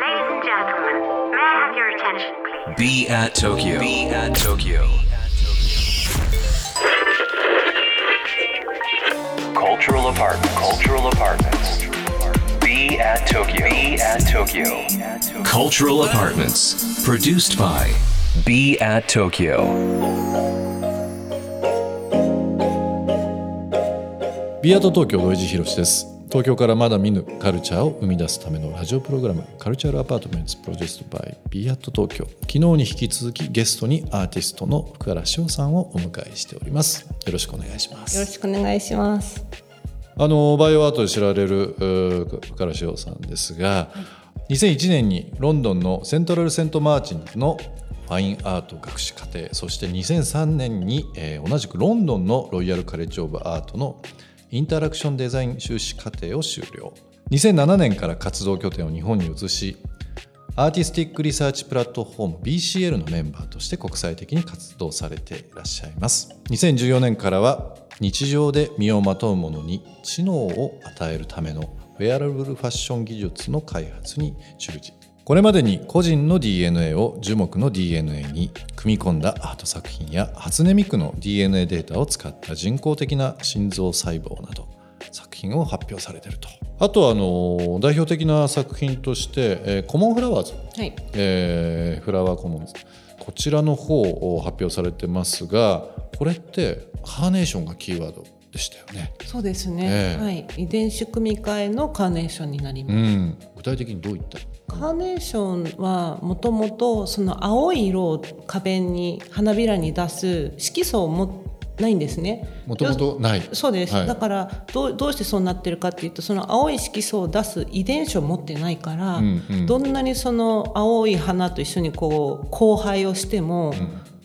Ladies and gentlemen, may I have your attention, please? Be at Tokyo. Be at Tokyo. Cultural apartment. Cultural apartments. Be at Tokyo. Be at Tokyo. Cultural apartments. Produced by Be at Tokyo. ビアート東京土井地博です 東京からまだ見ぬカルチャーを生み出すためのラジオプログラムカルチャーアパートメントプロデュースバイビアート東京昨日に引き続きゲストにアーティストの福原翔さんをお迎えしております。よろしくお願いします。よろしくお願いします。あのバイオアートで知られる福原志保さんですが、2001年にロンドンのセントラル・セント・マーチンのファインアート学士課程そして2003年に、えー同じくロンドンのロイヤル・カレッジ・オブ・アートのインタラクションデザイン修士課程を修了。2007年から活動拠点を日本に移しアーティスティックリサーチプラットフォーム BCL のメンバーとして国際的に活動されていらっしゃいます。2014年からは日常で身をまとうものに知能を与えるためのウェアラブルファッション技術の開発に従事。これまでに個人の DNA を樹木の DNA に組み込んだアート作品や初音ミクの DNA データを使った人工的な心臓細胞など作品を発表されていると。あとはあの代表的な作品として、えーコモンフラワーズ、はい。えーフラワーコモンズ。こちらの方を発表されてますがこれってカーネーションがキーワードでしたよね。そうですね。ええはい。遺伝子組み換えのカーネーションになります。うん、具体的にどういった？カーネーションはもともとその青い色を花弁に花びらに出す色素をもないんですね。もともとないそうです、はいだからどうどうしてそうなってるかっていうとその青い色素を出す遺伝子を持ってないから、うんうんどんなにその青い花と一緒にこう交配をしても、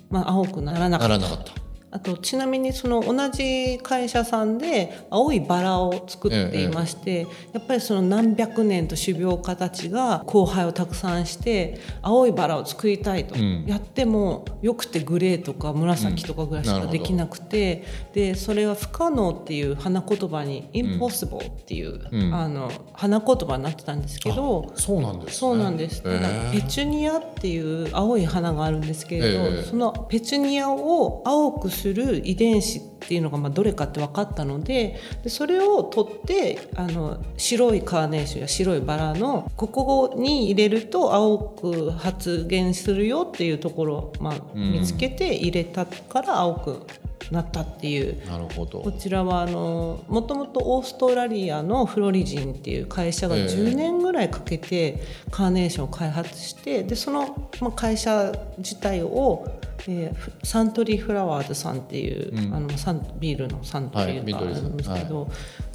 まあ、青くならなかったならなかった。あとちなみにその同じ会社さんで青いバラを作っていまして、やっぱりその何百年と種苗家たちが交配をたくさんして青いバラを作りたいと、ん。やってもよくてグレーとか紫とかぐらいしかできなくて、でそれは不可能っていう花言葉に「impossible」っていう、うん。あの花言葉になってたんですけど。そうなんです、ね。そうなんです。ただへペチュニアっていう青い花があるんですけれど、ええ。そのペチュニアを青くする遺伝子っていうのがまあどれかって分かったのででそれを取ってあの白いカーネーションや白いバラのここに入れると青く発現するよっていうところを、まあ、見つけて入れたから青くなったっていう。なるほどこ。ちらはあのもともとオーストラリアのフロリジンっていう会社がええ10年ぐらいかけてカーネーションを開発してでその、まあ、会社自体を、えーフサントリーフラワーズさんっていう、うんあのサンビールのサントリーがあるんですけど、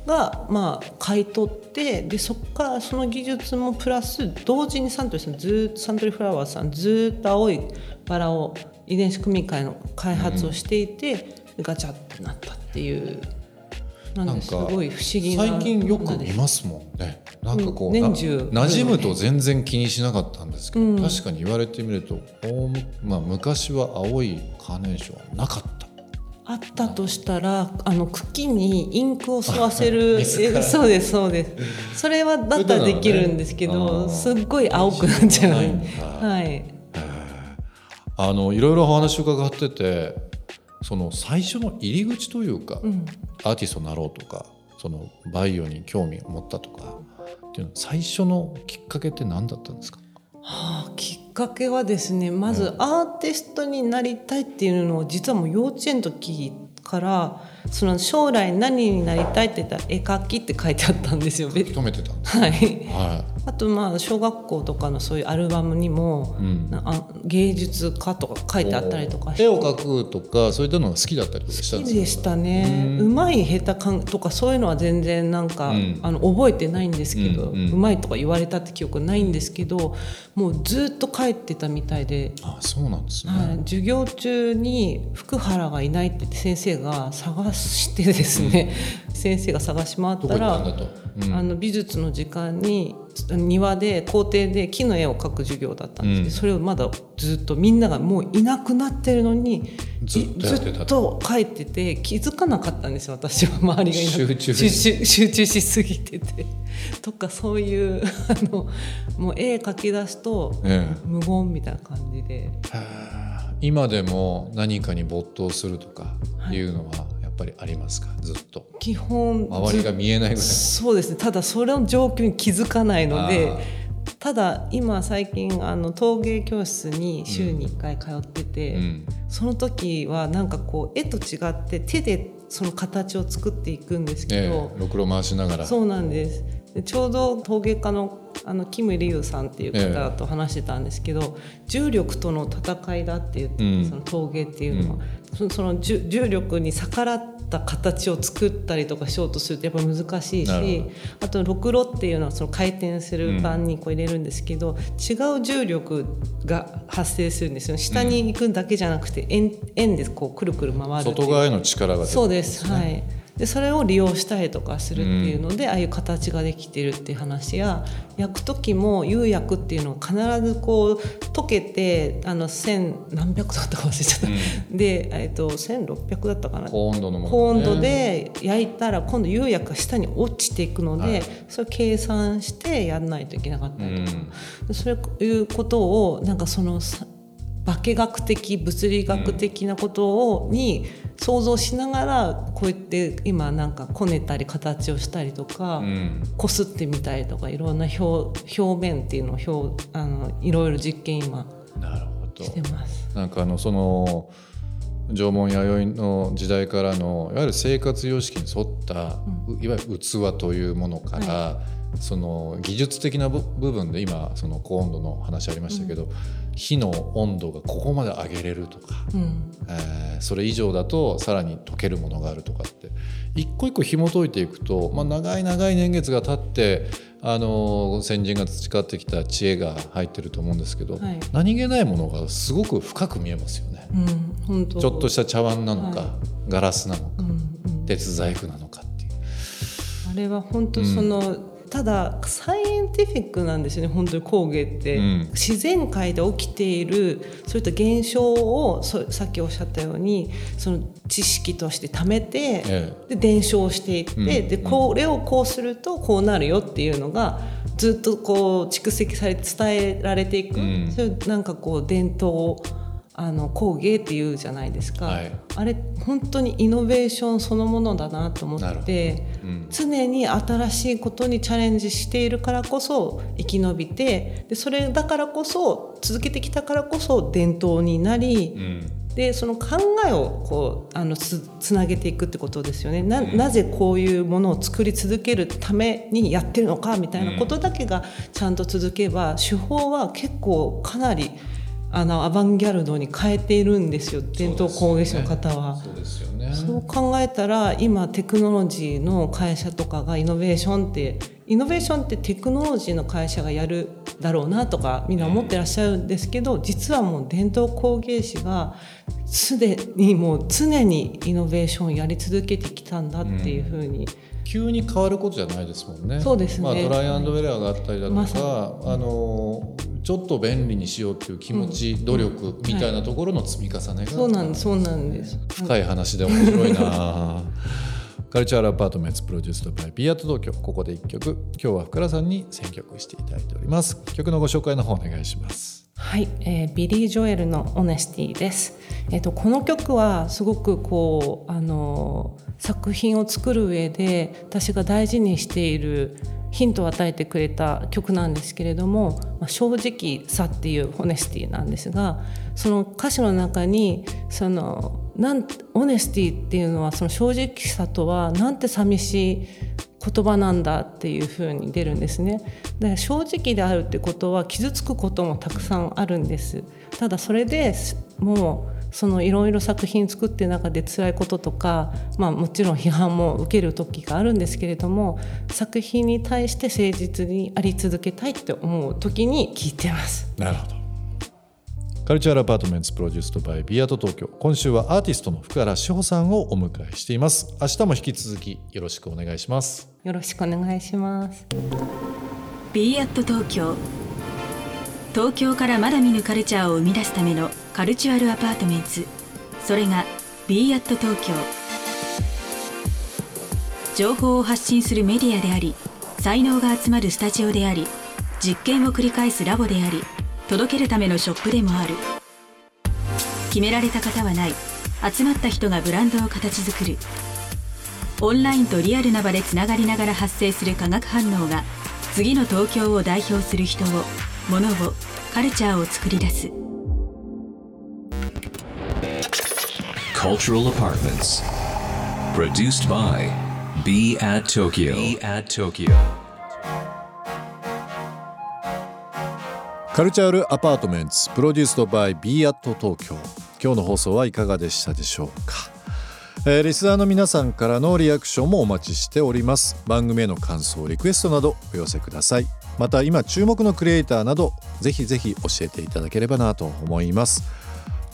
が、まあ、買い取ってでそこからその技術もプラス同時にサントリーさんずーっとサントリーフラワーズさんずーっと青いバラを遺伝子組み換えの開発をしていて、ガチャってなったっていうなんかですごい不思議な最近よく見ますもんね。なんかこう、うん年中。な馴染むと全然気にしなかったんですけど、うん。確かに言われてみると、まあ昔は青いカーネーションはなかった。あったとしたらあの茎にインクを吸わせる そうですそうです。それはだったらできるんですけそういうのはねど、すっごい青くなっちゃう。はいあのいろいろお話を伺ってて、その最初の入り口というか、うんアーティストになろうとか、そのバイオに興味を持ったとかっていうの最初のきっかけって何だったんですか？はあ、きっかけはですねまずアーティストになりたいっていうのを実はもう幼稚園の時からその将来何になりたいって言ったら絵描きって書いてあったんですよ。べ止めてた。はい、はあとまあ小学校とかのそういうアルバムにも、うん。なあ芸術家とか書いてあったりとかして。絵を描くとかそういったのが好きだったりとかしたんですか？好きでしたね。うまい下手かんとかそういうのは全然なんか、うん。あの覚えてないんですけど、ううん。まいとか言われたって記憶ないんですけどもうずっと帰ってたみたいで、あそうなんですね、はい、授業中に福原がいないって言って先生が探してですね、先生が探し回ったらうん。あの美術の時間に庭で校庭で木の絵を描く授業だったんです。けど、うん。それをまだずっとみんながもういなくなってるのにずっと描いてて気づかなかったんですよ私は。周りがいなく集中。集中しすぎてて。とかそういう あのもう絵描き出すとええ。無言みたいな感じで。今でも何かに没頭するとかいうのはやっぱりありますか？ずっと。基本周りが見えないぐらい。そうですね。ただそれの状況に気づかないのであただ今最近あの陶芸教室に週に1回通ってて、うん。その時はなんかこう絵と違って手でその形を作っていくんですけえど、えろくろ回しながら。そうなんですでちょうど陶芸家のあのキム・リュウさんっていう方と話してたんですけど、重力との戦いだって言って、うん。その陶芸っていうのは、そその重重力に逆らった形を作ったりとかしようとするとやっぱ難しいしあとろくろっていうのはその回転する盤にこう入れるんですけど、違う重力が発生するんですよ。下に行くだけじゃなくて円円でこうくるくる回る外側への力が出てそうです、はいでそれを利用したりとかするっていうので、ああいう形ができてるっていう話や焼く時も釉薬っていうのは必ずこう溶けてあの千何百だったか忘れちゃった、で、えっと1600だったかな。高温度のものね。高温度で焼いたら今度釉薬が下に落ちていくので、はい。それを計算してやらないといけなかったりとか、うん。そういうことをなんかそのさ化学的物理学的なことを、に想像しながらこうやって今なんかこねたり形をしたりとか、うん。こすってみたりとかいろんな表表面っていうのを表あのいろいろ実験今なるほど。してます。なんかあのその縄文弥生の時代からのいわゆる生活様式に沿った、ういわゆる器というものから、その技術的な部部分で今その高温度の話ありましたけど、火の温度がここまで上げれるとか、うん。えーそれ以上だとさらに溶けるものがあるとかって一個一個紐解いていくと、まあ、長い長い年月が経ってあの先人が培ってきた知恵が入ってると思うんですけど、はい。何気ないものがすごく深く見えますよね。うん、ちょっとした茶碗なのか、はガラスなのか、うんうん。鉄細工なのかっていう。あれは本当その、ただサイエンティフィックなんですよね本当に工芸って、うん。自然界で起きているそういった現象をそさっきおっしゃったようにその知識として貯めて、えで伝承していって、うん。でこれをこうするとこうなるよっていうのがずっとこう蓄積されて伝えられていく、うん。そういうなんかこう伝統あの工芸っていうじゃないですか、はい。あれ本当にイノベーションそのものだなと思って。うん。常に新しいことにチャレンジしているからこそ生き延びてでそれだからこそ続けてきたからこそ伝統になり、うん。でその考えをこうあのつつなげていくってことですよね。ななぜこういうものを作り続けるためにやってるのかみたいなことだけがちゃんと続けば手法は結構かなりあのアバンギャルドに変えているんですよ伝統工芸士の方は。そうですよね。そう考えたら今テクノロジーの会社とかがイノベーションってイノベーションってテクノロジーの会社がやるだろうなとかみんな思ってらっしゃるんですけど実はもう伝統工芸士がすでにもう常にイノベーションをやり続けてきたんだっていうふうに、急に変わることじゃないですもんね。そうですね。まあ、トライアンドエラーがあったりだとか、まあのちょっと便利にしようっていう気持ち、努力みたいなところの積み重ねが、そうなんですそうなんです。深い話で面白いな。カルチャーアパートメンツプロデュースドバイビアート東京ここで一曲。今日は福良さんに選曲していただいております。曲のご紹介の方お願いします。はい、えービリー・ジョエルの「オネスティ」です。えっ、とこの曲はすごくこうあのー作品を作る上で私が大事にしているヒントを与えてくれた曲なんですけれども、まあ、正直さっていう「オネスティ」なんですがその歌詞の中にそのなんオネスティっていうのはその正直さとはなんて寂しい言葉なんだっていう風に出るんですね。で正直であるってことは傷つくこともたくさんあるんです。ただそれでもうそのいろいろ作品作ってる中で辛いこととか、まあ、もちろん批判も受ける時があるんですけれども作品に対して誠実にあり続けたいって思う時に聞いてます。なるほど Cultural Apartments produced by BE AT TOKYO 今週はアーティストの福原志保さんをお迎えしています。明日も引き続きよろしくお願いします。よろしくお願いします。b アット東京東京からまだ見ぬカルチャーを生み出すための Cultural Apartmentsそれが b アット東京情報を発信するメディアであり才能が集まるスタジオであり実験を繰り返すラボであり届けるためのショップでもある。決められた方はない。集まった人がブランドを形作る。オンラインとリアルな場でつながりながら発生する化学反応が次の東京を代表する人を物をカルチャーを作り出す。Cultural Apartments. Produced by Be at Tokyo. Be at Tokyo カルチャールアパートメンツプロデュースドバイ b アット東京。今日の放送はいかがでしたでしょうか。えー、リスナーの皆さんからのリアクションもお待ちしております。番組への感想リクエストなどお寄せください。また今注目のクリエイターなどぜひぜひ教えていただければなと思います。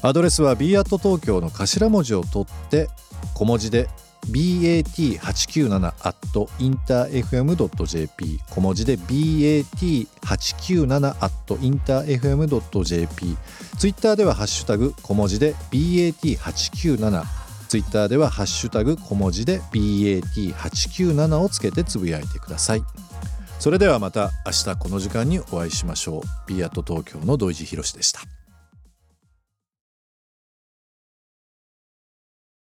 アドレスは b アット東京の頭文字を取って小文字で bat897.interfm.jp 小文字で bat897.interfm.jp ツイッターではハッシュタグ小文字で bat897 ツイッターではハッシュタグ小文字で BAT897 をつけてつぶやいてください。それではまた明日この時間にお会いしましょう。B アット東京の土井地博でした。